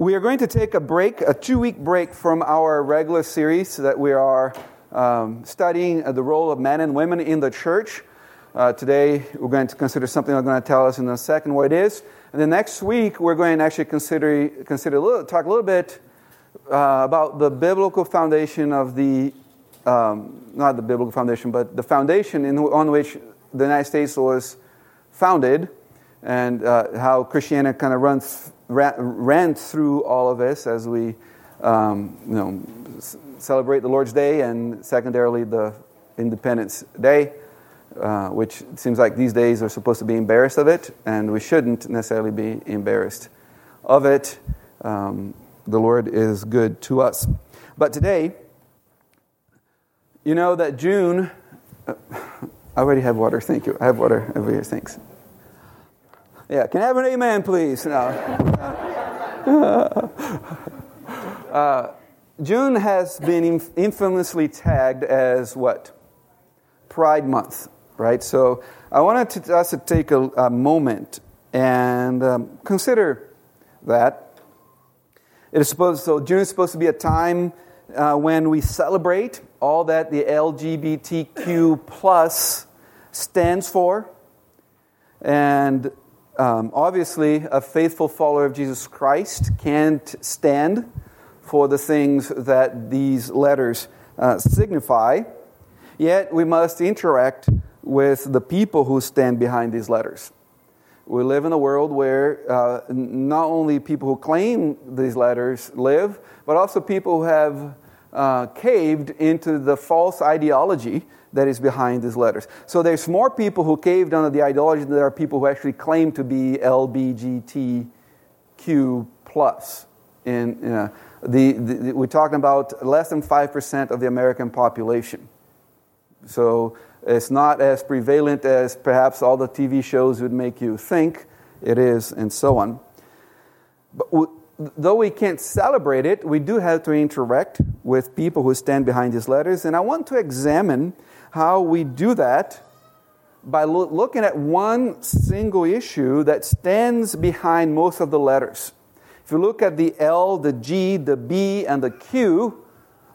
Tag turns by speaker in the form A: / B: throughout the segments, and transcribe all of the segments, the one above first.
A: We are going to take a break, a two week break from our regular series that we are um, studying the role of men and women in the church. Uh, today, we're going to consider something I'm going to tell us in a second what it is. And then next week, we're going to actually consider, consider a little, talk a little bit uh, about the biblical foundation of the, um, not the biblical foundation, but the foundation in, on which the United States was founded and uh, how Christianity kind of runs, ran, through all of this as we um, you know, celebrate the Lord's Day and secondarily the Independence Day, uh, which seems like these days are supposed to be embarrassed of it, and we shouldn't necessarily be embarrassed of it. Um, the Lord is good to us. But today, you know that June, uh, I already have water, thank you. I have water over here, thanks. Yeah, can I have an amen, please? No. uh, June has been infamously tagged as what? Pride Month, right? So I wanted to, us to take a, a moment and um, consider that. It is supposed so June is supposed to be a time uh, when we celebrate all that the LGBTQ plus stands for, and um, obviously, a faithful follower of Jesus Christ can't stand for the things that these letters uh, signify, yet we must interact with the people who stand behind these letters. We live in a world where uh, not only people who claim these letters live, but also people who have uh, caved into the false ideology that is behind these letters. So there's more people who caved under the ideology than there are people who actually claim to be LBGTQ plus. In, the, the, we're talking about less than 5% of the American population. So it's not as prevalent as perhaps all the TV shows would make you think it is, and so on. But though we can't celebrate it, we do have to interact with people who stand behind these letters. And I want to examine how we do that by lo- looking at one single issue that stands behind most of the letters. If you look at the L, the G, the B, and the Q,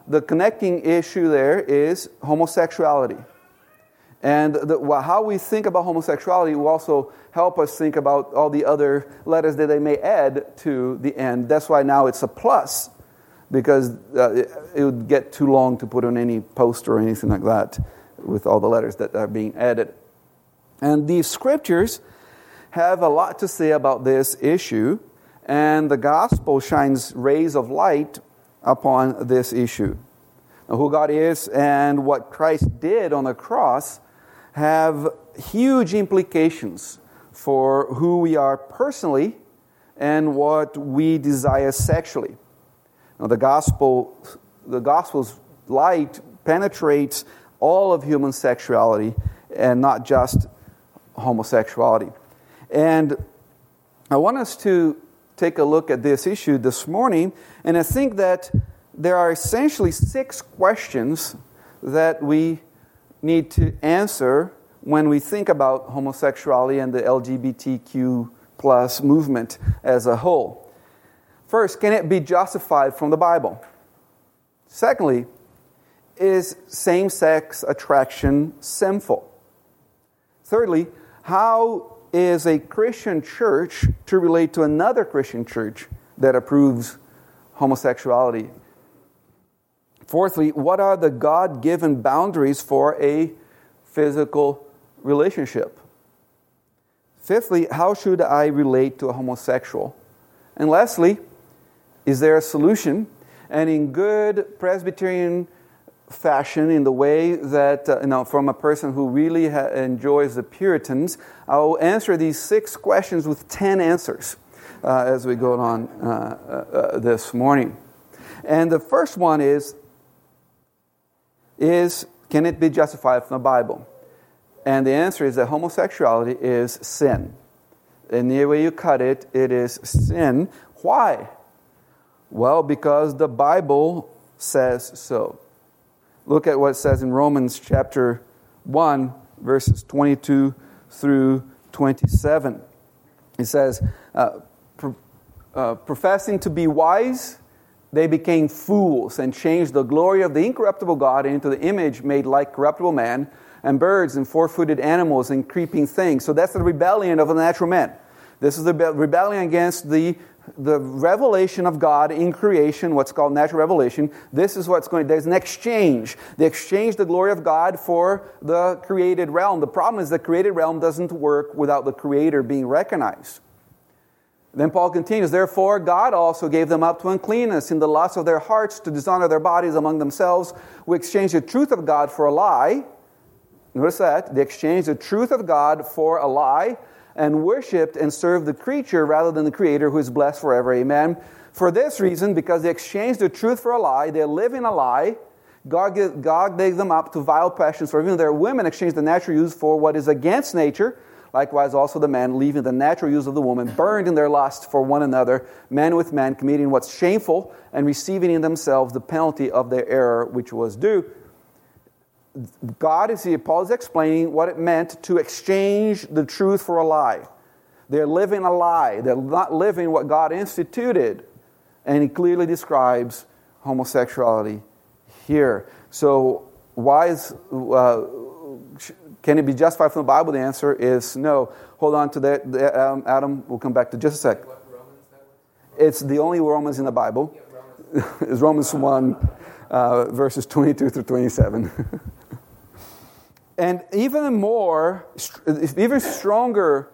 A: the connecting issue there is homosexuality. And the, how we think about homosexuality will also help us think about all the other letters that they may add to the end. That's why now it's a plus, because uh, it, it would get too long to put on any poster or anything like that with all the letters that are being added. And these scriptures have a lot to say about this issue, and the gospel shines rays of light upon this issue. Now, who God is and what Christ did on the cross have huge implications for who we are personally and what we desire sexually. Now, the gospel, the gospel's light penetrates all of human sexuality and not just homosexuality. And I want us to take a look at this issue this morning, and I think that there are essentially six questions that we need to answer when we think about homosexuality and the LGBTQ plus movement as a whole. First, can it be justified from the Bible? Secondly, is same sex attraction sinful? Thirdly, how is a Christian church to relate to another Christian church that approves homosexuality? Fourthly, what are the God given boundaries for a physical relationship? Fifthly, how should I relate to a homosexual? And lastly, is there a solution? And in good Presbyterian fashion, in the way that, uh, you know, from a person who really ha- enjoys the Puritans, I will answer these six questions with 10 answers uh, as we go on uh, uh, uh this morning. And the first one is, is can it be justified from the Bible? And the answer is that homosexuality is sin. Any way you cut it, it is sin. Why? Well, because the Bible says so. Look at what it says in Romans chapter 1, verses 22 through 27. It says, uh, uh, professing to be wise, they became fools and changed the glory of the incorruptible God into the image made like corruptible man, and birds and four footed animals and creeping things. So that's the rebellion of the natural man. This is the rebellion against the, the revelation of God in creation, what's called natural revelation. This is what's going, there's an exchange. They exchange the glory of God for the created realm. The problem is the created realm doesn't work without the creator being recognized. Then Paul continues, Therefore, God also gave them up to uncleanness in the lust of their hearts to dishonor their bodies among themselves, who exchanged the truth of God for a lie. Notice that. They exchanged the truth of God for a lie and worshiped and served the creature rather than the Creator who is blessed forever. Amen. For this reason, because they exchanged the truth for a lie, they live in a lie. God, gave, God gave them up to vile passions, for even their women exchanged the natural use for what is against nature Likewise, also the men, leaving the natural use of the woman, burned in their lust for one another, man with man, committing what's shameful and receiving in themselves the penalty of their error which was due. God is here, Paul is explaining what it meant to exchange the truth for a lie. They're living a lie, they're not living what God instituted. And he clearly describes homosexuality here. So, why is. Uh, can it be justified from the Bible? The answer is no. Hold on to that, um, Adam. We'll come back to just a sec. It's the only Romans in the Bible. it's Romans 1, uh, verses 22 through 27. and even more, even stronger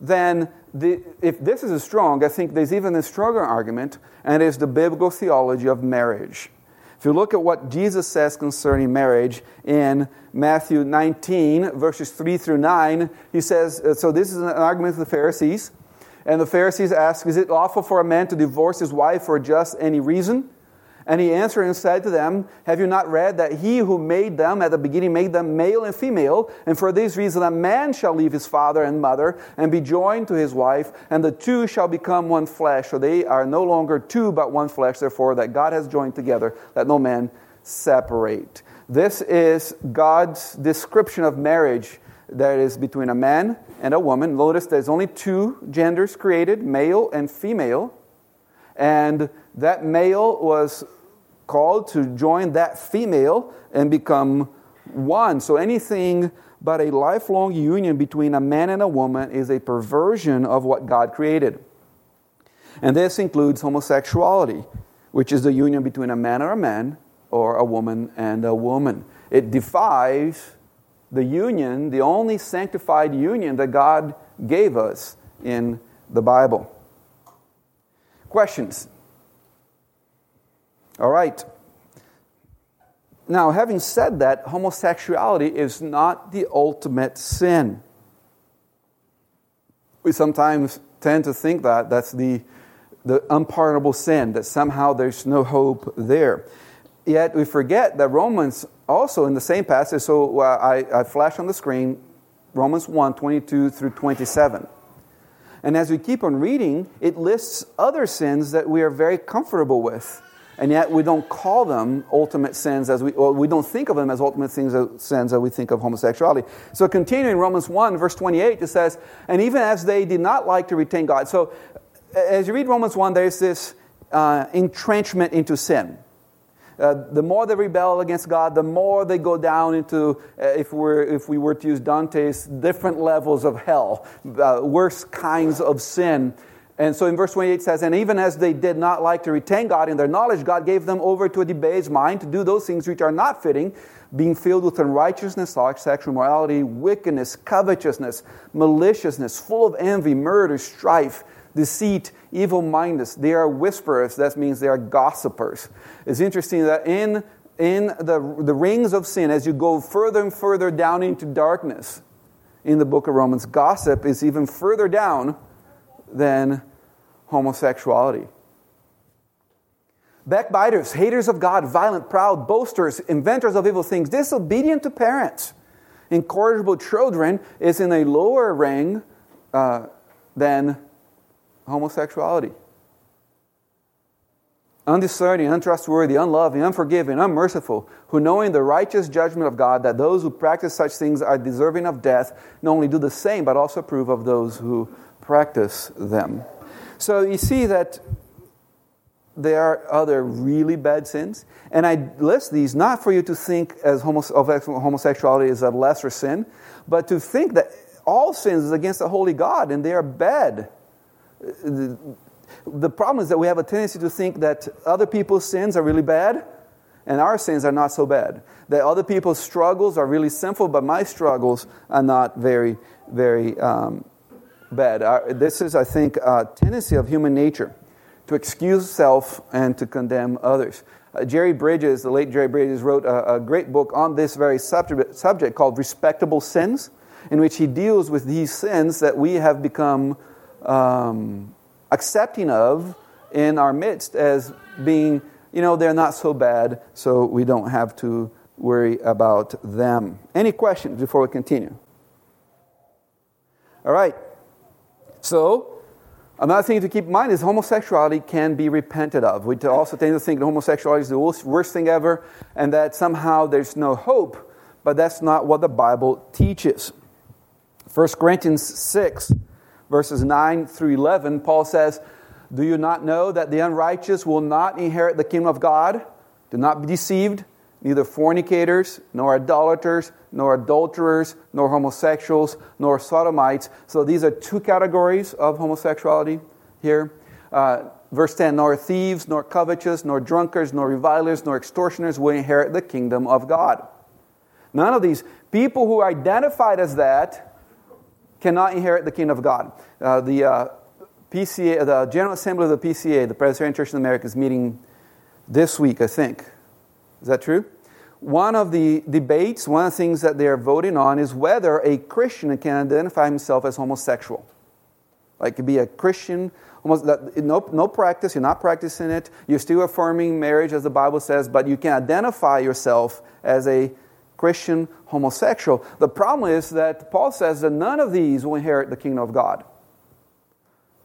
A: than the, if this is strong, I think there's even a stronger argument, and it is the biblical theology of marriage. If you look at what Jesus says concerning marriage in Matthew 19, verses 3 through 9, he says, uh, so this is an argument of the Pharisees. And the Pharisees ask, Is it lawful for a man to divorce his wife for just any reason? And he answered and said to them, Have you not read that he who made them at the beginning made them male and female? And for this reason, a man shall leave his father and mother and be joined to his wife, and the two shall become one flesh. So they are no longer two, but one flesh. Therefore, that God has joined together, let no man separate. This is God's description of marriage that is between a man and a woman. Notice there's only two genders created, male and female. And that male was called to join that female and become one. So anything but a lifelong union between a man and a woman is a perversion of what God created. And this includes homosexuality, which is the union between a man and a man or a woman and a woman. It defies the union, the only sanctified union that God gave us in the Bible. Questions? All right. Now, having said that, homosexuality is not the ultimate sin. We sometimes tend to think that that's the, the unpardonable sin, that somehow there's no hope there. Yet we forget that Romans also in the same passage, so uh, I, I flash on the screen Romans 1 22 through 27. And as we keep on reading, it lists other sins that we are very comfortable with. And yet we don't call them ultimate sins as we, we don't think of them as ultimate things, sins as we think of homosexuality. So continuing Romans 1, verse 28, it says, And even as they did not like to retain God. So as you read Romans 1, there's this uh, entrenchment into sin. Uh, the more they rebel against God, the more they go down into, uh, if, we're, if we were to use Dante's, different levels of hell, uh, worse kinds of sin. And so in verse 28 it says, And even as they did not like to retain God in their knowledge, God gave them over to a debased mind to do those things which are not fitting, being filled with unrighteousness, sexual morality, wickedness, covetousness, maliciousness, full of envy, murder, strife deceit, evil mindedness. They are whisperers. That means they are gossipers. It's interesting that in, in the, the rings of sin, as you go further and further down into darkness in the book of Romans, gossip is even further down than homosexuality. Backbiters, haters of God, violent, proud, boasters, inventors of evil things, disobedient to parents, incorrigible children is in a lower ring uh, than homosexuality. Undiscerning, untrustworthy, unloving, unforgiving, unmerciful, who knowing the righteous judgment of God, that those who practice such things are deserving of death, not only do the same, but also approve of those who practice them. So you see that there are other really bad sins. And I list these not for you to think as of homosexuality as a lesser sin, but to think that all sins is against the holy God and they are bad. The, the problem is that we have a tendency to think that other people's sins are really bad and our sins are not so bad. That other people's struggles are really sinful, but my struggles are not very, very um, bad. Uh, this is, I think, a tendency of human nature to excuse self and to condemn others. Uh, Jerry Bridges, the late Jerry Bridges, wrote a, a great book on this very subject, subject called Respectable Sins, in which he deals with these sins that we have become um, accepting of in our midst as being, you know, they're not so bad, so we don't have to worry about them. Any questions before we continue? All right. So, Another thing to keep in mind is homosexuality can be repented of. We also tend to think that homosexuality is the worst thing ever and that somehow there's no hope, but that's not what the Bible teaches. 1 Corinthians 6, verses 9 through 11, Paul says, Do you not know that the unrighteous will not inherit the kingdom of God? Do not be deceived neither fornicators, nor idolaters, nor adulterers, nor homosexuals, nor sodomites. So these are two categories of homosexuality here. Uh, verse 10 Nor thieves, nor covetous, nor drunkards, nor revilers, nor extortioners will inherit the kingdom of God. None of these people who identified as that cannot inherit the kingdom of God. Uh, the uh, PCA, the General Assembly of the PCA, the Presbyterian Church in America, is meeting this week, I think. Is that true? One of the debates, one of the things that they are voting on is whether a Christian can identify himself as homosexual. Like be a Christian, almost no, no practice, you're not practicing it, you're still affirming marriage as the Bible says, but you can identify yourself as a Christian homosexual. The problem is that Paul says that none of these will inherit the kingdom of God.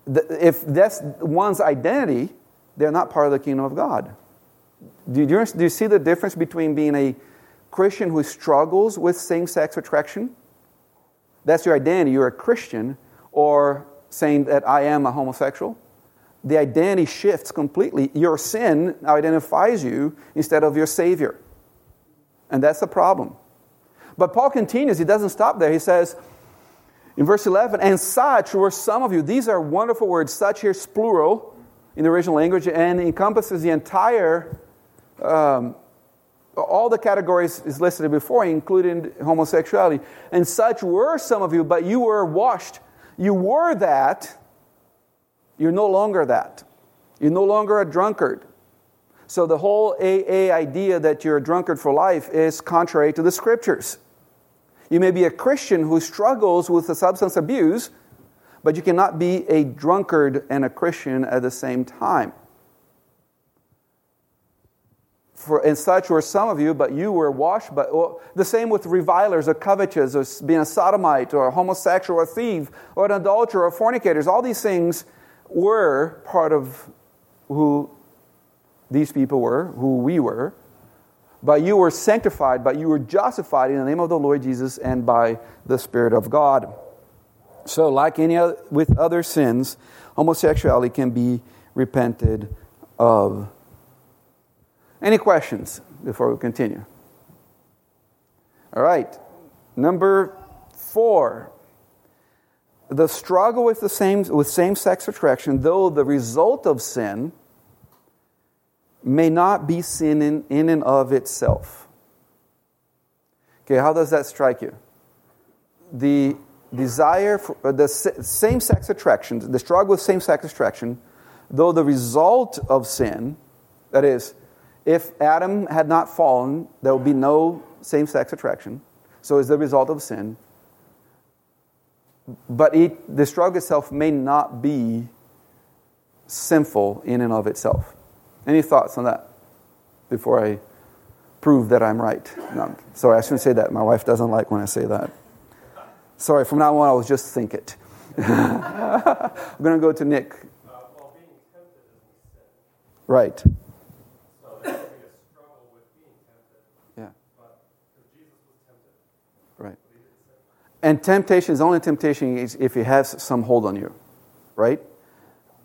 A: If that's one's identity, they're not part of the kingdom of God. Do you, do you see the difference between being a Christian who struggles with same sex attraction? That's your identity, you're a Christian, or saying that I am a homosexual? The identity shifts completely. Your sin now identifies you instead of your Savior. And that's the problem. But Paul continues, he doesn't stop there. He says, in verse 11, and such were some of you. These are wonderful words. Such here is plural in the original language and encompasses the entire um, all the categories is listed before, including homosexuality. And such were some of you, but you were washed. You were that. You're no longer that. You're no longer a drunkard. So the whole AA idea that you're a drunkard for life is contrary to the scriptures. You may be a Christian who struggles with the substance abuse, but you cannot be a drunkard and a Christian at the same time. For, and such were some of you, but you were washed. But well, the same with revilers or covetous or being a sodomite or a homosexual or a thief or an adulterer or fornicators. All these things were part of who these people were, who we were. But you were sanctified, but you were justified in the name of the Lord Jesus and by the Spirit of God. So, like any other, with other sins, homosexuality can be repented of. Any questions before we continue? All right. Number four. The struggle with the same with same-sex attraction, though the result of sin, may not be sin in, in and of itself. Okay, how does that strike you? The desire for uh, the same-sex attraction, the struggle with same-sex attraction, though the result of sin, that is, if Adam had not fallen, there would be no same sex attraction. So it's the result of sin. But it, the struggle itself may not be sinful in and of itself. Any thoughts on that before I prove that I'm right? No, sorry, I shouldn't say that. My wife doesn't like when I say that. Sorry, from now on, I will just think it. I'm going to go to Nick. Uh, well, right. And temptation is only temptation if it has some hold on you, right?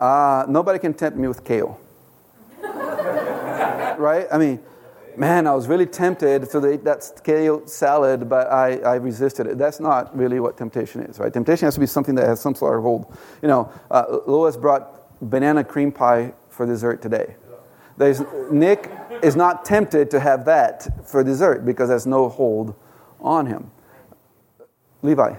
A: Uh, nobody can tempt me with kale. right? I mean, man, I was really tempted to eat that kale salad, but I, I resisted it. That's not really what temptation is, right? Temptation has to be something that has some sort of hold. You know, uh, Lois brought banana cream pie for dessert today. There's, Nick is not tempted to have that for dessert because there's no hold on him. Levi.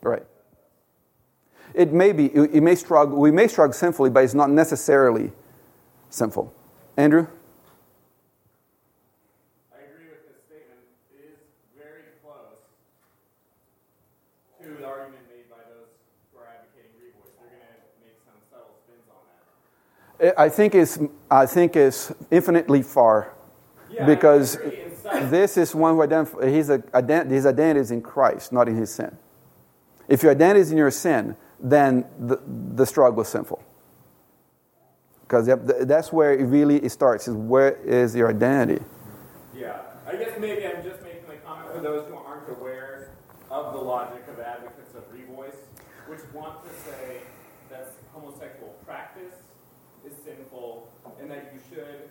A: Right. It may be, it may struggle, we may struggle sinfully, but it's not necessarily sinful. Andrew?
B: I agree with this statement. It is very close to the argument made by those who are advocating revoice. They're going to make some subtle spins on that.
A: I think it's, I think it's infinitely far
B: Yeah,
A: because this is one who identif- his, ident- his identity is in Christ, not in his sin. If your identity is in your sin, then the, the struggle is sinful. Because that's where it really starts, is where is your identity?
B: Yeah, I guess maybe I'm just making the comment for those who aren't aware of the logic of advocates of revoice, which want to say that homosexual practice is sinful and that you should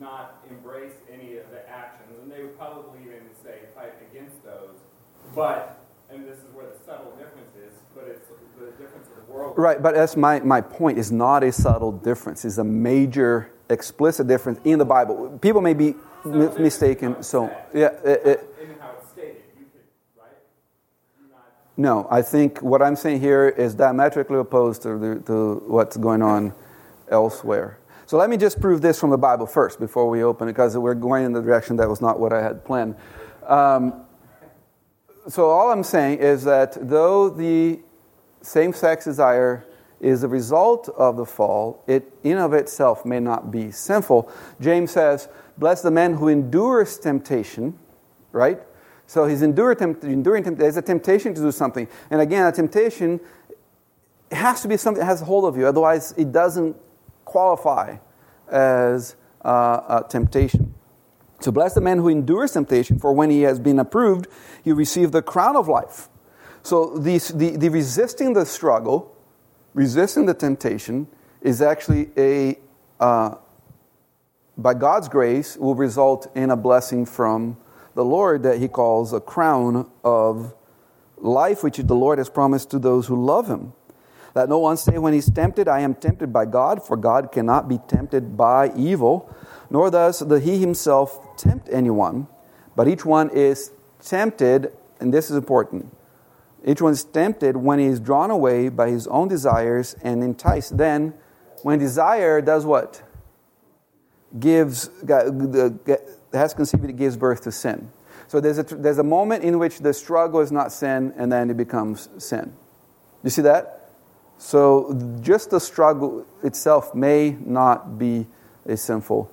B: not embrace any of the actions. And they would probably even say fight against those. But, and this is where the subtle difference is, but it's the difference of the world.
A: Right, but that's my, my point is not a subtle difference. It's a major, explicit difference in the Bible. People may be mi- mistaken. So, yeah, it, it,
B: In how it's stated, you could, right?
A: No, I think what I'm saying here is diametrically opposed to, the, to what's going on elsewhere. So let me just prove this from the Bible first before we open it, because we're going in the direction that was not what I had planned. Um, so all I'm saying is that though the same-sex desire is the result of the fall, it in of itself may not be sinful. James says, "Bless the man who endures temptation." Right. So he's enduring, tempt- enduring tempt- There's a temptation to do something, and again, a temptation has to be something that has a hold of you. Otherwise, it doesn't qualify as uh, a temptation. So bless the man who endures temptation, for when he has been approved, he receive the crown of life. So the, the, the resisting the struggle, resisting the temptation, is actually a, uh, by God's grace, will result in a blessing from the Lord that he calls a crown of life, which the Lord has promised to those who love him. Let no one say when he's tempted, I am tempted by God, for God cannot be tempted by evil, nor does the he himself tempt anyone, but each one is tempted, and this is important. Each one is tempted when he is drawn away by his own desires and enticed. Then, when desire does what? Gives, has conceived, it gives birth to sin. So there's a, there's a moment in which the struggle is not sin, and then it becomes sin. You see that? So just the struggle itself may not be a sinful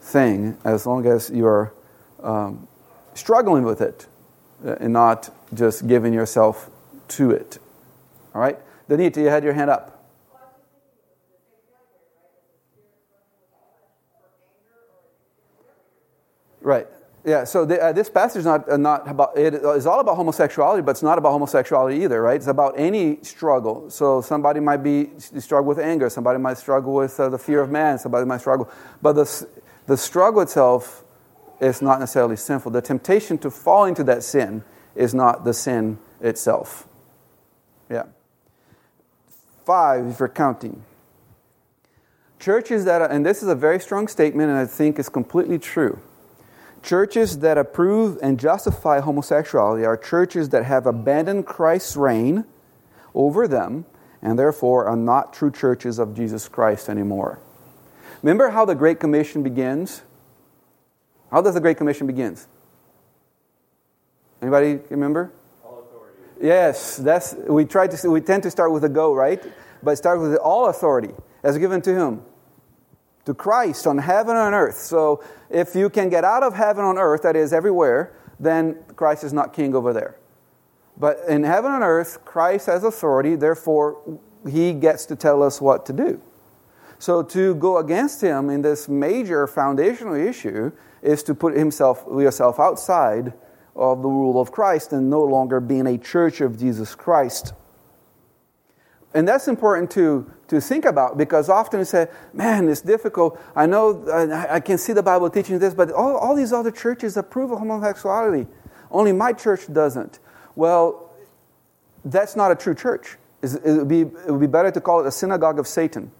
A: thing as long as you're um, struggling with it uh, and not just giving yourself to it. All right? Danita, you had your hand up. Right. Yeah, so the, uh, this passage is not, uh, not about, it is all about homosexuality, but it's not about homosexuality either, right? It's about any struggle. So somebody might be struggle with anger, somebody might struggle with uh, the fear of man, somebody might struggle. But the, the struggle itself is not necessarily sinful. The temptation to fall into that sin is not the sin itself. Yeah. Five, if you're counting. Churches that, are, and this is a very strong statement, and I think is completely true. Churches that approve and justify homosexuality are churches that have abandoned Christ's reign over them and therefore are not true churches of Jesus Christ anymore. Remember how the Great Commission begins? How does the Great Commission begins? Anybody remember?
B: all authority.
A: Yes, that's we try to we tend to start with a go, right? But start with all authority as given to whom? To Christ on heaven and earth. So if you can get out of heaven on earth, that is everywhere, then Christ is not king over there. But in heaven and earth, Christ has authority, therefore he gets to tell us what to do. So to go against him in this major foundational issue is to put himself yourself outside of the rule of Christ and no longer being a church of Jesus Christ. And that's important to, to think about because often we say, man, it's difficult. I know I, I can see the Bible teaching this, but all, all these other churches approve of homosexuality. Only my church doesn't. Well, that's not a true church. It would, be, it would be better to call it a synagogue of Satan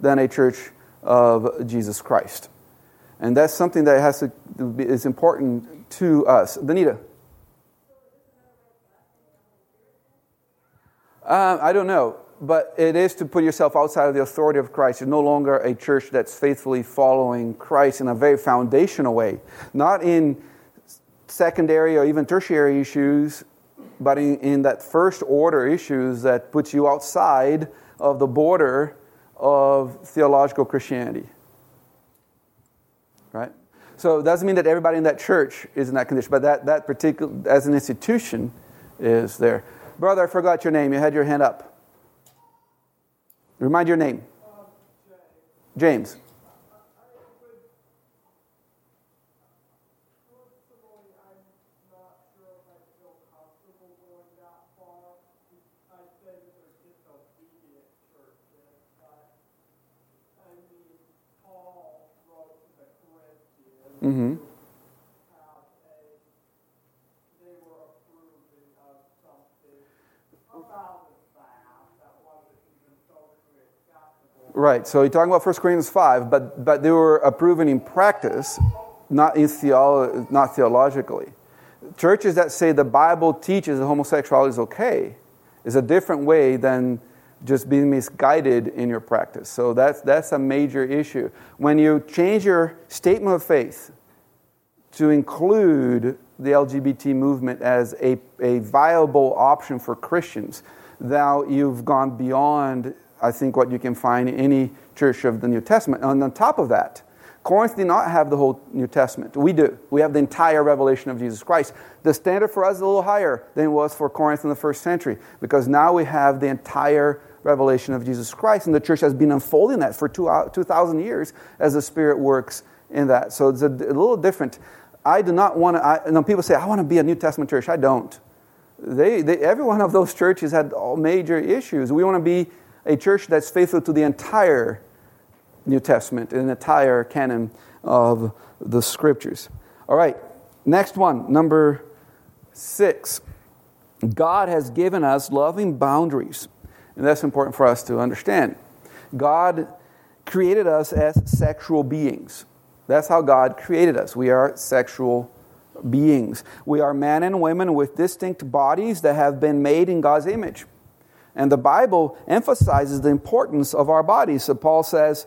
A: than a church of Jesus Christ. And that's something that has to be, is important to us. Danita. Uh, I don't know, but it is to put yourself outside of the authority of Christ. You're no longer a church that's faithfully following Christ in a very foundational way, not in secondary or even tertiary issues, but in, in that first order issues that puts you outside of the border of theological Christianity. Right? So it doesn't mean that everybody in that church is in that condition, but that, that particular, as an institution, is there. Brother, I forgot your name. You had your hand up. Remind your name. James. Mm-hmm. Right. So you're talking about 1 Corinthians 5, but, but they were approving in practice, not, in theolo- not theologically. Churches that say the Bible teaches that homosexuality is okay is a different way than just being misguided in your practice. So that's, that's a major issue. When you change your statement of faith to include the LGBT movement as a, a viable option for Christians, now you've gone beyond, I think, what you can find in any church of the New Testament. And on top of that, Corinth did not have the whole New Testament. We do. We have the entire revelation of Jesus Christ. The standard for us is a little higher than it was for Corinth in the first century because now we have the entire revelation of Jesus Christ, and the church has been unfolding that for 2,000 uh, years as the Spirit works in that. So it's a, little different. I do not want to, you know, people say, I want to be a New Testament church. I don't. They, they, every one of those churches had all major issues. We want to be a church that's faithful to the entire New Testament, an entire canon of the scriptures. All right, next one, number six. God has given us loving boundaries, and that's important for us to understand. God created us as sexual beings. That's how God created us. We are sexual beings. We are men and women with distinct bodies that have been made in God's image. And the Bible emphasizes the importance of our bodies. So Paul says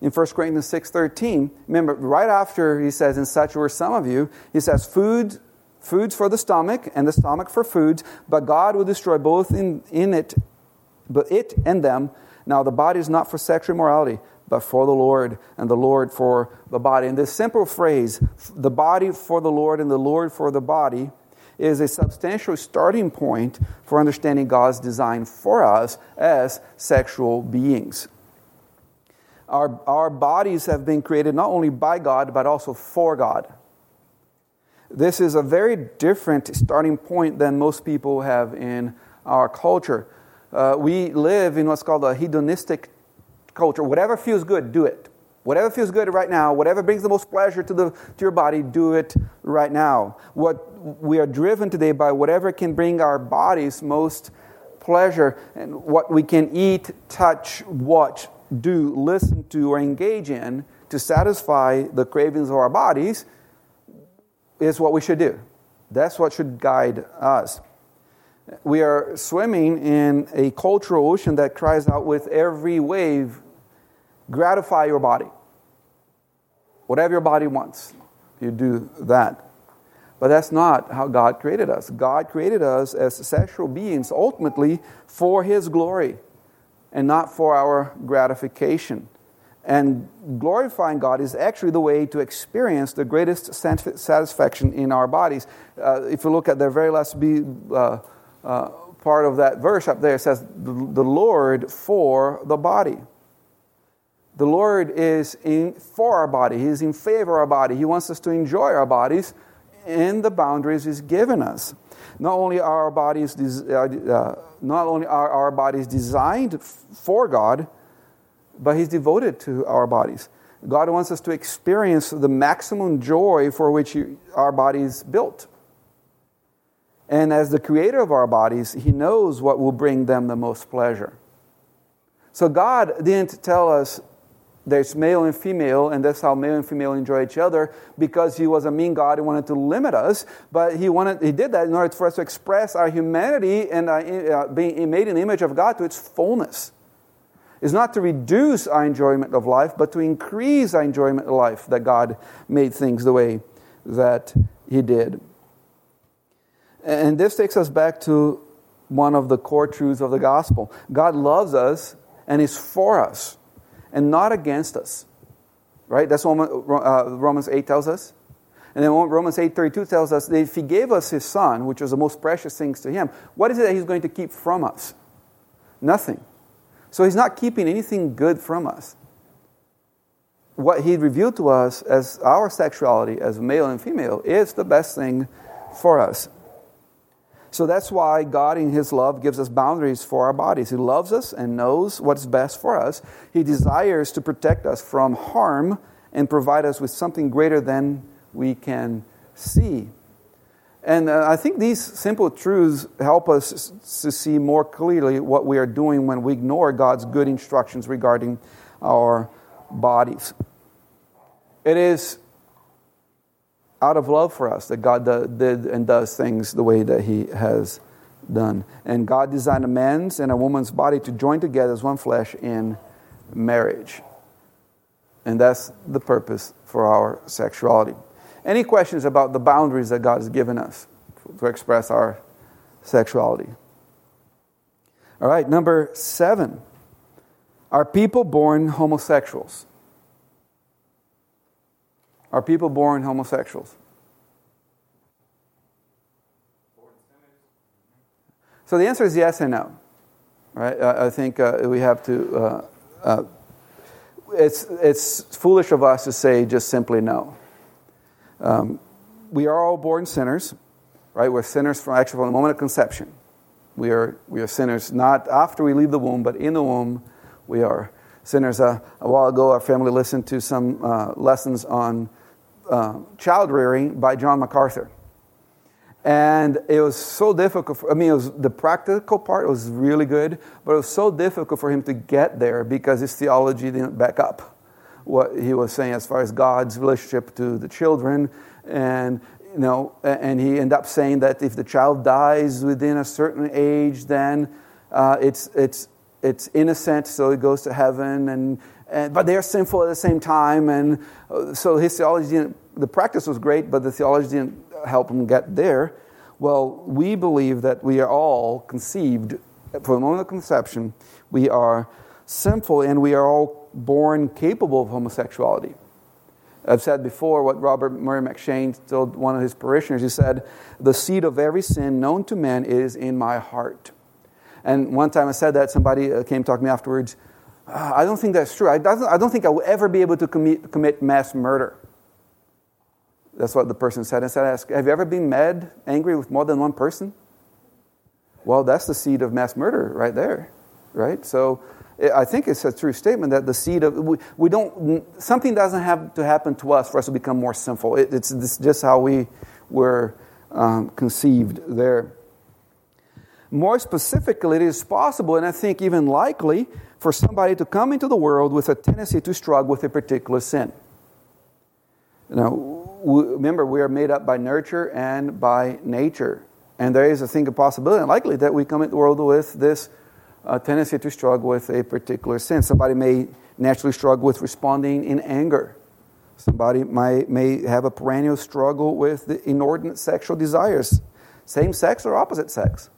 A: in 1 Corinthians 6:13, remember right after he says, "In such were some of you," he says, "Food, foods for the stomach, and the stomach for foods, but God will destroy both in, in it, but it and them. Now the body is not for sexual immorality, but for the Lord, and the Lord for the body. And this simple phrase, the body for the Lord and the Lord for the body, is a substantial starting point for understanding God's design for us as sexual beings. Our, our bodies have been created not only by God, but also for God. This is a very different starting point than most people have in our culture. Uh, we live in what's called a hedonistic culture. Whatever feels good, do it. Whatever feels good right now, whatever brings the most pleasure to, the, to your body, do it right now. What we are driven today by whatever can bring our bodies most pleasure and what we can eat, touch, watch, do, listen to, or engage in to satisfy the cravings of our bodies is what we should do. That's what should guide us. We are swimming in a cultural ocean that cries out with every wave gratify your body. Whatever your body wants, you do that. But that's not how God created us. God created us as sexual beings ultimately for His glory and not for our gratification. And glorifying God is actually the way to experience the greatest satisfaction in our bodies. Uh, if you look at the very last be, uh, uh, part of that verse up there, it says, The Lord for the body. The Lord is in, for our body. He is in favor of our body. He wants us to enjoy our bodies in the boundaries He's given us. Not only are our bodies, uh, uh, not only are our bodies designed for God, but He's devoted to our bodies. God wants us to experience the maximum joy for which our body is built. And as the creator of our bodies, He knows what will bring them the most pleasure. So God didn't tell us there's male and female, and that's how male and female enjoy each other because He was a mean God and wanted to limit us. But He, wanted, he did that in order for us to express our humanity and uh, being made in the image of God to its fullness. It's not to reduce our enjoyment of life, but to increase our enjoyment of life that God made things the way that He did. And this takes us back to one of the core truths of the gospel God loves us and is for us and not against us. Right? That's what uh, Romans 8 tells us. And then Romans 8:32 tells us that if he gave us his son, which was the most precious things to him, what is it that he's going to keep from us? Nothing. So he's not keeping anything good from us. What he revealed to us as our sexuality, as male and female, is the best thing for us. So that's why God, in His love, gives us boundaries for our bodies. He loves us and knows what's best for us. He desires to protect us from harm and provide us with something greater than we can see. And uh, I think these simple truths help us to see more clearly what we are doing when we ignore God's good instructions regarding our bodies. It is out of love for us that God did and does things the way that He has done. And God designed a man's and a woman's body to join together as one flesh in marriage. And that's the purpose for our sexuality. Any questions about the boundaries that God has given us to express our sexuality? All right, number seven. Are people born homosexuals? Are people born homosexuals? So the answer is yes and no. Right? I think uh, we have to. Uh, uh, it's it's foolish of us to say just simply no. Um, we are all born sinners, right? We're sinners from actually from the moment of conception. We are we are sinners not after we leave the womb, but in the womb we are sinners. Uh, a while ago, our family listened to some uh, lessons on uh, child rearing by John MacArthur. And it was so difficult. For, I mean, it was, the practical part was really good, but it was so difficult for him to get there because his theology didn't back up what he was saying as far as God's relationship to the children. And, you know, and he ended up saying that if the child dies within a certain age, then uh, it's, it's, it's innocent, so it goes to heaven. And, and, but they're sinful at the same time. And uh, so his theology didn't, the practice was great, but the theology didn't help him get there. Well, we believe that we are all conceived from the moment of conception. We are sinful and we are all born capable of homosexuality. I've said before what Robert Murray M'Cheyne told one of his parishioners. He said, The seed of every sin known to man is in my heart. And one time I said that, somebody uh, came talk to me afterwards. Uh, I don't think that's true. I don't, I don't think I will ever be able to commit, commit mass murder. That's what the person said. And said, ask, Have you ever been mad, angry with more than one person? Well, that's the seed of mass murder right there, right? So I think it's a true statement that the seed of, we, we don't, something doesn't have to happen to us for us to become more sinful. It, it's, it's, just how we were um, conceived there. More specifically, it is possible, and I think even likely, for somebody to come into the world with a tendency to struggle with a particular sin. Now, remember, we are made up by nurture and by nature. And there is, I think, a possibility and likely that we come into the world with this uh, tendency to struggle with a particular sin. Somebody may naturally struggle with responding in anger. Somebody might, may have a perennial struggle with the inordinate sexual desires, same sex or opposite sex.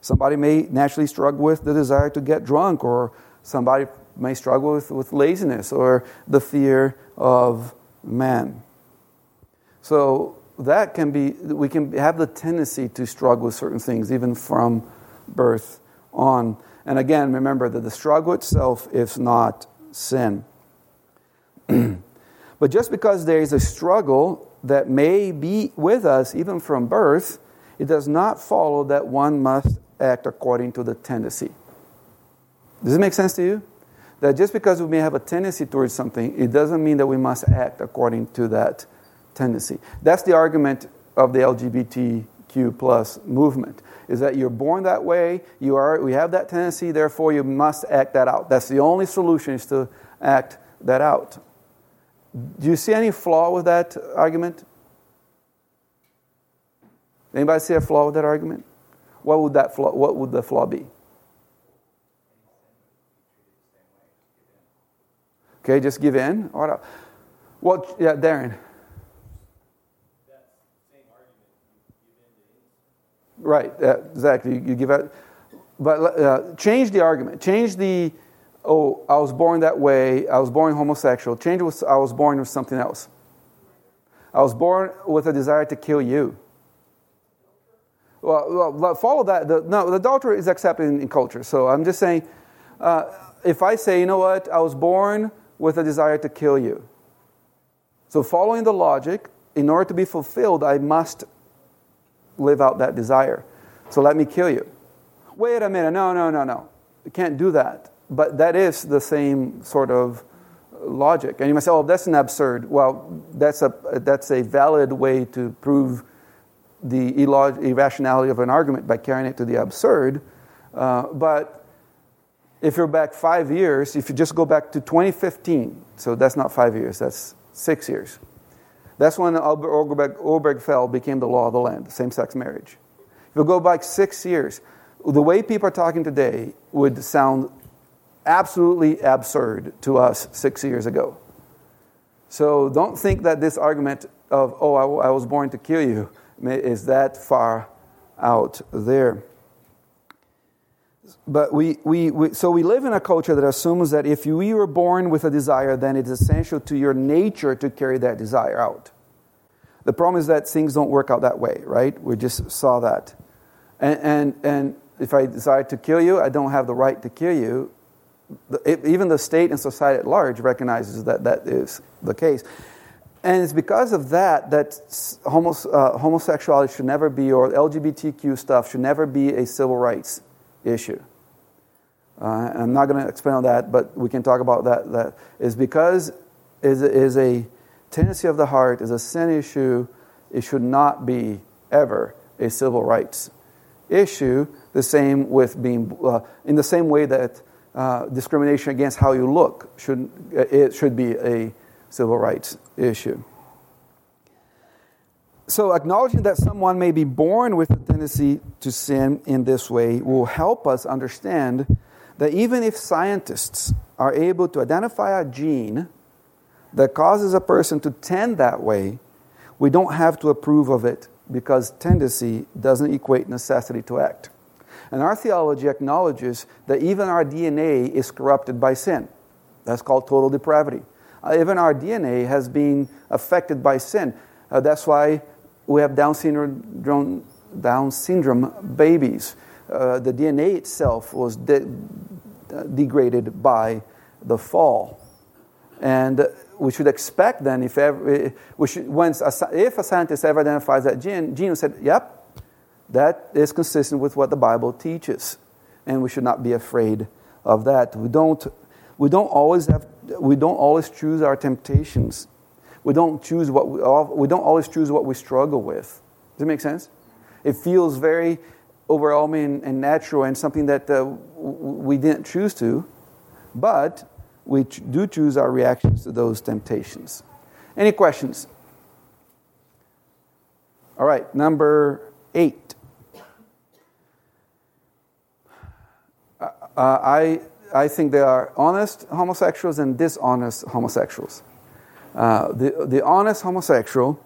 A: Somebody may naturally struggle with the desire to get drunk, or somebody may struggle with, with laziness or the fear of man. So that can be, we can have the tendency to struggle with certain things even from birth on. And again, remember that the struggle itself is not sin. but just because there is a struggle that may be with us even from birth, it does not follow that one must act according to the tendency. Does it make sense to you? That just because we may have a tendency towards something, it doesn't mean that we must act according to that tendency. That's the argument of the LGBTQ plus movement. Is that you're born that way, you are we have that tendency, therefore you must act that out. That's the only solution is to act that out. Do you see any flaw with that argument? Anybody see a flaw with that argument? What would that flaw, what would the flaw be? Okay, just give in. Or, well, yeah, Darren. Right, uh, exactly. You, give out, but uh, change the argument. Change the, oh, I was born that way. I was born homosexual. Change it. I was born with something else. I was born with a desire to kill you. Well, follow that. The, no, the adultery is accepted in, in culture. So I'm just saying, uh, if I say, you know what, I was born with a desire to kill you. So, following the logic, in order to be fulfilled, I must live out that desire. So, let me kill you. Wait a minute, no, no, no, no. You can't do that. But that is the same sort of logic. And you might say, oh, that's an absurd. Well, that's a, that's a valid way to prove the irrationality of an argument by carrying it to the absurd. Uh, but if you're back five years, if you just go back to 2015, so that's not five years, that's six years. That's when Oberg, Obergefell became the law of the land, same sex marriage. If you go back six years, the way people are talking today would sound absolutely absurd to us six years ago. So don't think that this argument of, oh, I, I was born to kill you, is that far out there but we, we, we, so we live in a culture that assumes that if you were born with a desire, then it's essential to your nature to carry that desire out. The problem is that things don't work out that way, right? We just saw that. And, and, and if I decide to kill you, I don't have the right to kill you. Even the state and society at large recognizes that that is the case. And it's because of that that homos, uh, homosexuality should never be, or LGBTQ stuff should never be a civil rights issue. Uh, I'm not going to expand on that, but we can talk about that. That is because is is a tendency of the heart, is a sin issue. It should not be ever a civil rights issue. The same with being uh, in the same way that uh, discrimination against how you look should it should be a civil rights issue. So, acknowledging that someone may be born with a tendency to sin in this way will help us understand that even if scientists are able to identify a gene that causes a person to tend that way, we don't have to approve of it because tendency doesn't equate necessity to act. And our theology acknowledges that even our DNA is corrupted by sin. That's called total depravity. Uh, even our DNA has been affected by sin. Uh, that's why we have Down syndrome, Down syndrome babies. Uh, the DNA itself was de- degraded by the fall. And we should expect then, if ever, we should, once a, if a scientist ever identifies that gene, gene said, yep, that is consistent with what the Bible teaches. And we should not be afraid of that. We don't, we don't, always, have, we don't always choose our temptations we don't choose what we, we don't always choose what we struggle with. Does it make sense? It feels very overwhelming and natural and something that uh, we didn't choose to, but we do choose our reactions to those temptations. Any questions? All right, number eight. Uh, I, I think there are honest homosexuals and dishonest homosexuals. Uh, the, the honest homosexual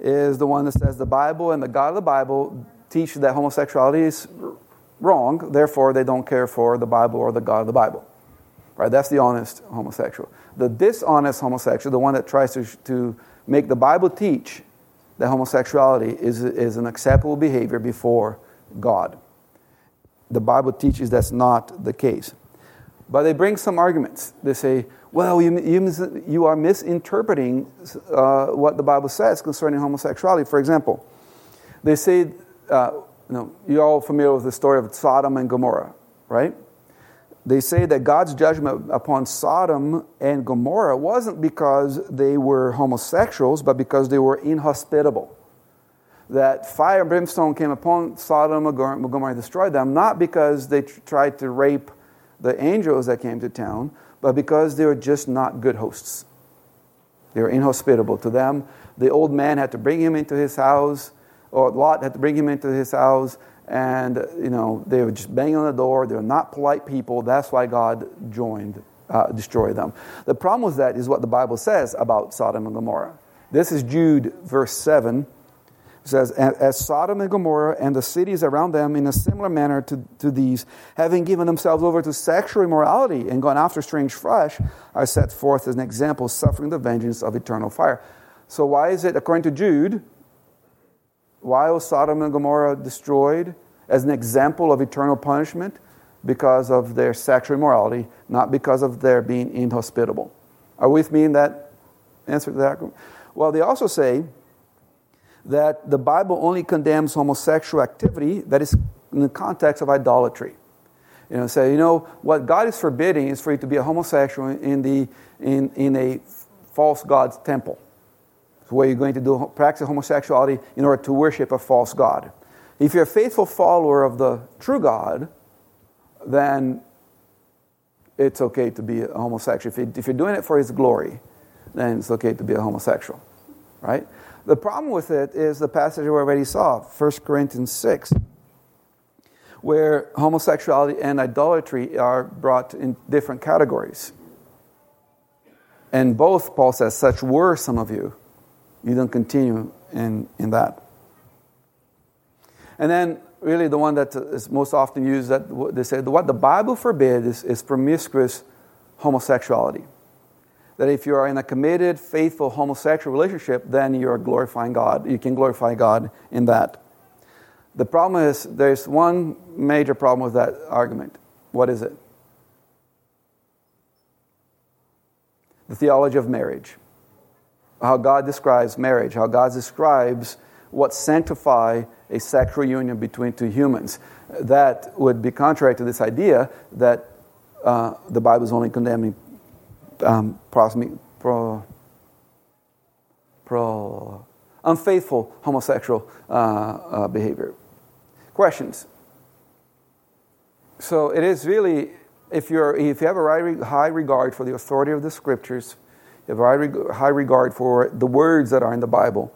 A: is the one that says the Bible and the God of the Bible teach that homosexuality is wrong, therefore they don't care for the Bible or the God of the Bible. Right? That's the honest homosexual. The dishonest homosexual, the one that tries to, to make the Bible teach that homosexuality is, is an acceptable behavior before God. The Bible teaches that's not the case. But they bring some arguments. They say, well, you, you, you are misinterpreting uh, what the Bible says concerning homosexuality. For example, they say, uh, you know, you're all familiar with the story of Sodom and Gomorrah, right? They say that God's judgment upon Sodom and Gomorrah wasn't because they were homosexuals, but because they were inhospitable. That fire and brimstone came upon Sodom and Gomorrah and destroyed them, not because they tried to rape the angels that came to town, but because they were just not good hosts. They were inhospitable to them. The old man had to bring him into his house, or Lot had to bring him into his house, and you know they were just banging on the door. They were not polite people. That's why God joined, uh, destroyed them. The problem with that is what the Bible says about Sodom and Gomorrah. This is Jude, verse seven says, As Sodom and Gomorrah and the cities around them, in a similar manner to, to these, having given themselves over to sexual immorality and gone after strange flesh, are set forth as an example, suffering the vengeance of eternal fire. So, why is it, according to Jude, why was Sodom and Gomorrah destroyed as an example of eternal punishment? Because of their sexual immorality, not because of their being inhospitable. Are we with me in that answer to that? Well, they also say, that the Bible only condemns homosexual activity that is in the context of idolatry. You know, say, you know, what God is forbidding is for you to be a homosexual in, the, in, in a false God's temple, where you're going to do practice homosexuality in order to worship a false God. If you're a faithful follower of the true God, then it's okay to be a homosexual. If, you're doing it for His glory, then it's okay to be a homosexual, right? The problem with it is the passage we already saw, 1 Corinthians 6, where homosexuality and idolatry are brought in different categories. And both, Paul says, such were some of you. You don't continue in, in that. And then, really, the one that is most often used that they say what the Bible forbids is, is promiscuous homosexuality that if you are in a committed, faithful homosexual relationship, then you are glorifying God. You can glorify God in that. The problem is there's one major problem with that argument. What is it? The theology of marriage. How God describes marriage, how God describes what sanctify a sexual union between two humans. That would be contrary to this idea that uh, the Bible is only condemning um, pro, pro, unfaithful homosexual uh, uh, behavior. Questions? So it is really, if, you're, if you have a high regard for the authority of the scriptures, you have a high regard for the words that are in the Bible,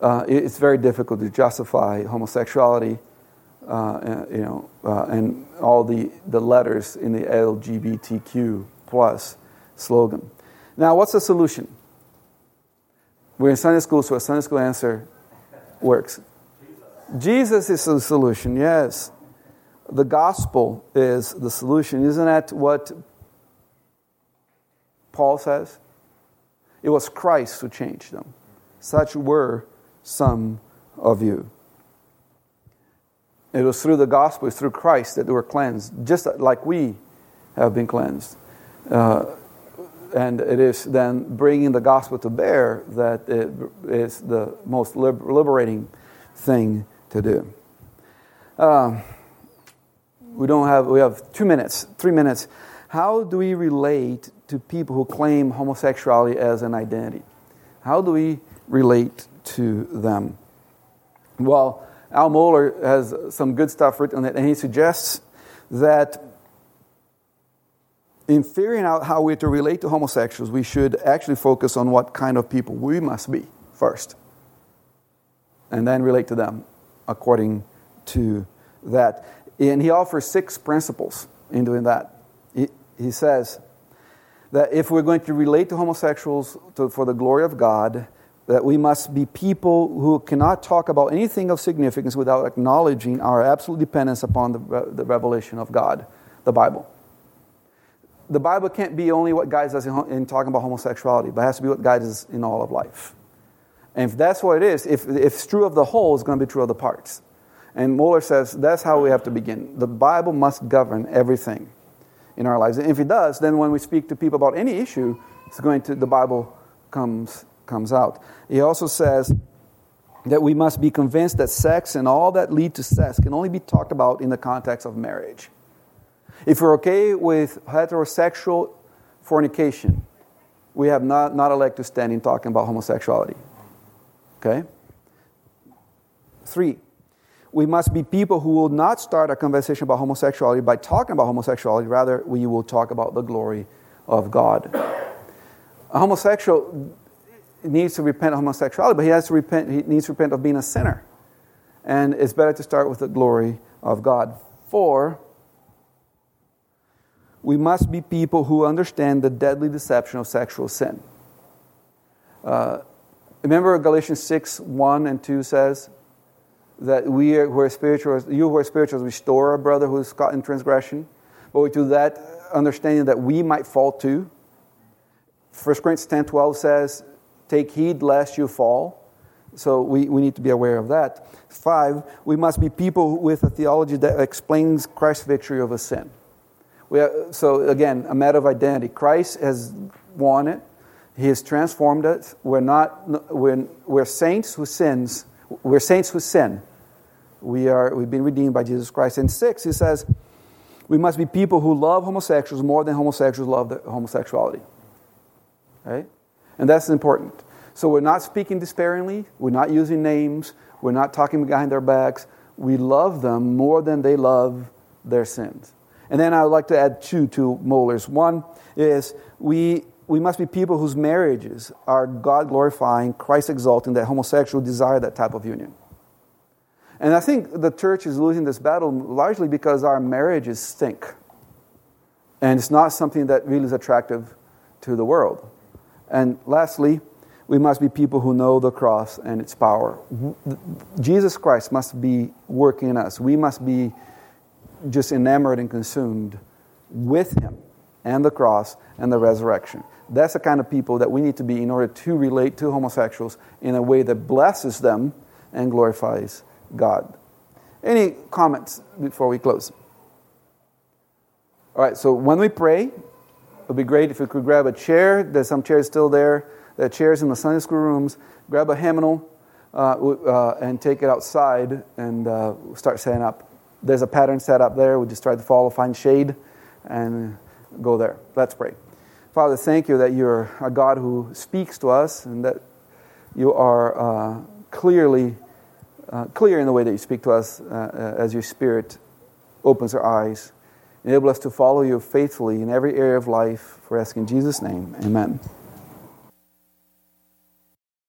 A: uh, it's very difficult to justify homosexuality, uh, you know, uh, and all the, the letters in the LGBTQ plus slogan. Now, what's the solution? We're in Sunday school, so a Sunday school answer works. Jesus is the solution, yes. The gospel is the solution. Isn't that what Paul says? It was Christ who changed them. Such were some of you. It was through the gospel, it's through Christ that they were cleansed, just like we have been cleansed. Uh, and it is then bringing the gospel to bear that it is the most liberating thing to do. Um, we don't have we have two minutes, three minutes. How do we relate to people who claim homosexuality as an identity? How do we relate to them? Well, Al Mohler has some good stuff written on it, and he suggests that in figuring out how we're to relate to homosexuals, we should actually focus on what kind of people we must be first, and then relate to them according to that. And he offers six principles in doing that. He, he says that if we're going to relate to homosexuals to, for the glory of God, that we must be people who cannot talk about anything of significance without acknowledging our absolute dependence upon the, the revelation of God, the Bible the Bible can't be only what guides us in, in, talking about homosexuality, but it has to be what guides us in all of life. And if that's what it is, if, if it's true of the whole, it's going to be true of the parts. And Mohler says that's how we have to begin. The Bible must govern everything. in our lives. And if it does, then when we speak to people about any issue, it's going to the Bible comes comes out. He also says that we must be convinced that sex and all that lead to sex can only be talked about in the context of marriage. If we're okay with heterosexual fornication, we have not, not leg to stand in talking about homosexuality. Okay? Three, we must be people who will not start a conversation about homosexuality by talking about homosexuality. Rather, we will talk about the glory of God. A homosexual needs to repent of homosexuality, but he has to repent. He needs to repent of being a sinner, and it's better to start with the glory of God. Four, we must be people who understand the deadly deception of sexual sin. Uh, remember Galatians 6 1 and 2 says that we are, who are spiritual, you who are spiritual, restore a brother who is caught in transgression. But we do that understanding that we might fall too. 1 Corinthians 10 12 says, Take heed lest you fall. So we, we need to be aware of that. Five, we must be people with a theology that explains Christ's victory over sin. So again, a matter of identity. Christ has won it. He has transformed us. We're not we're, we're saints who sins. We're saints who sin. We are we've been redeemed by Jesus Christ. And six, he says, we must be people who love homosexuals more than homosexuals love homosexuality. Right? And that's important. So we're not speaking despairingly. We're not using names. We're not talking behind their backs. We love them more than they love their sins. And then I would like to add two to Mohler's. One is we, we must be people whose marriages are God glorifying, Christ exalting, that homosexual desire that type of union. And I think the church is losing this battle largely because our marriages stink. And it's not something that really is attractive to the world. And lastly, we must be people who know the cross and its power. Mm-hmm. Jesus Christ must be working in us. We must be just enamored and consumed with Him and the cross and the resurrection. That's the kind of people that we need to be in order to relate to homosexuals in a way that blesses them and glorifies God. Any comments before we close? All right, so when we pray, it would be great if we could grab a chair. There's some chairs still there. There are chairs in the Sunday school rooms. Grab a hymnal uh, uh, and take it outside and uh, start setting up there's a pattern set up there. We just try to follow, find shade, and go there. Let's pray. Father, thank you that you're a God who speaks to us and that you are uh, clearly uh, clear in the way that you speak to us uh, as your Spirit opens our eyes. Enable us to follow you faithfully in every area of life. For asking Jesus' name, amen.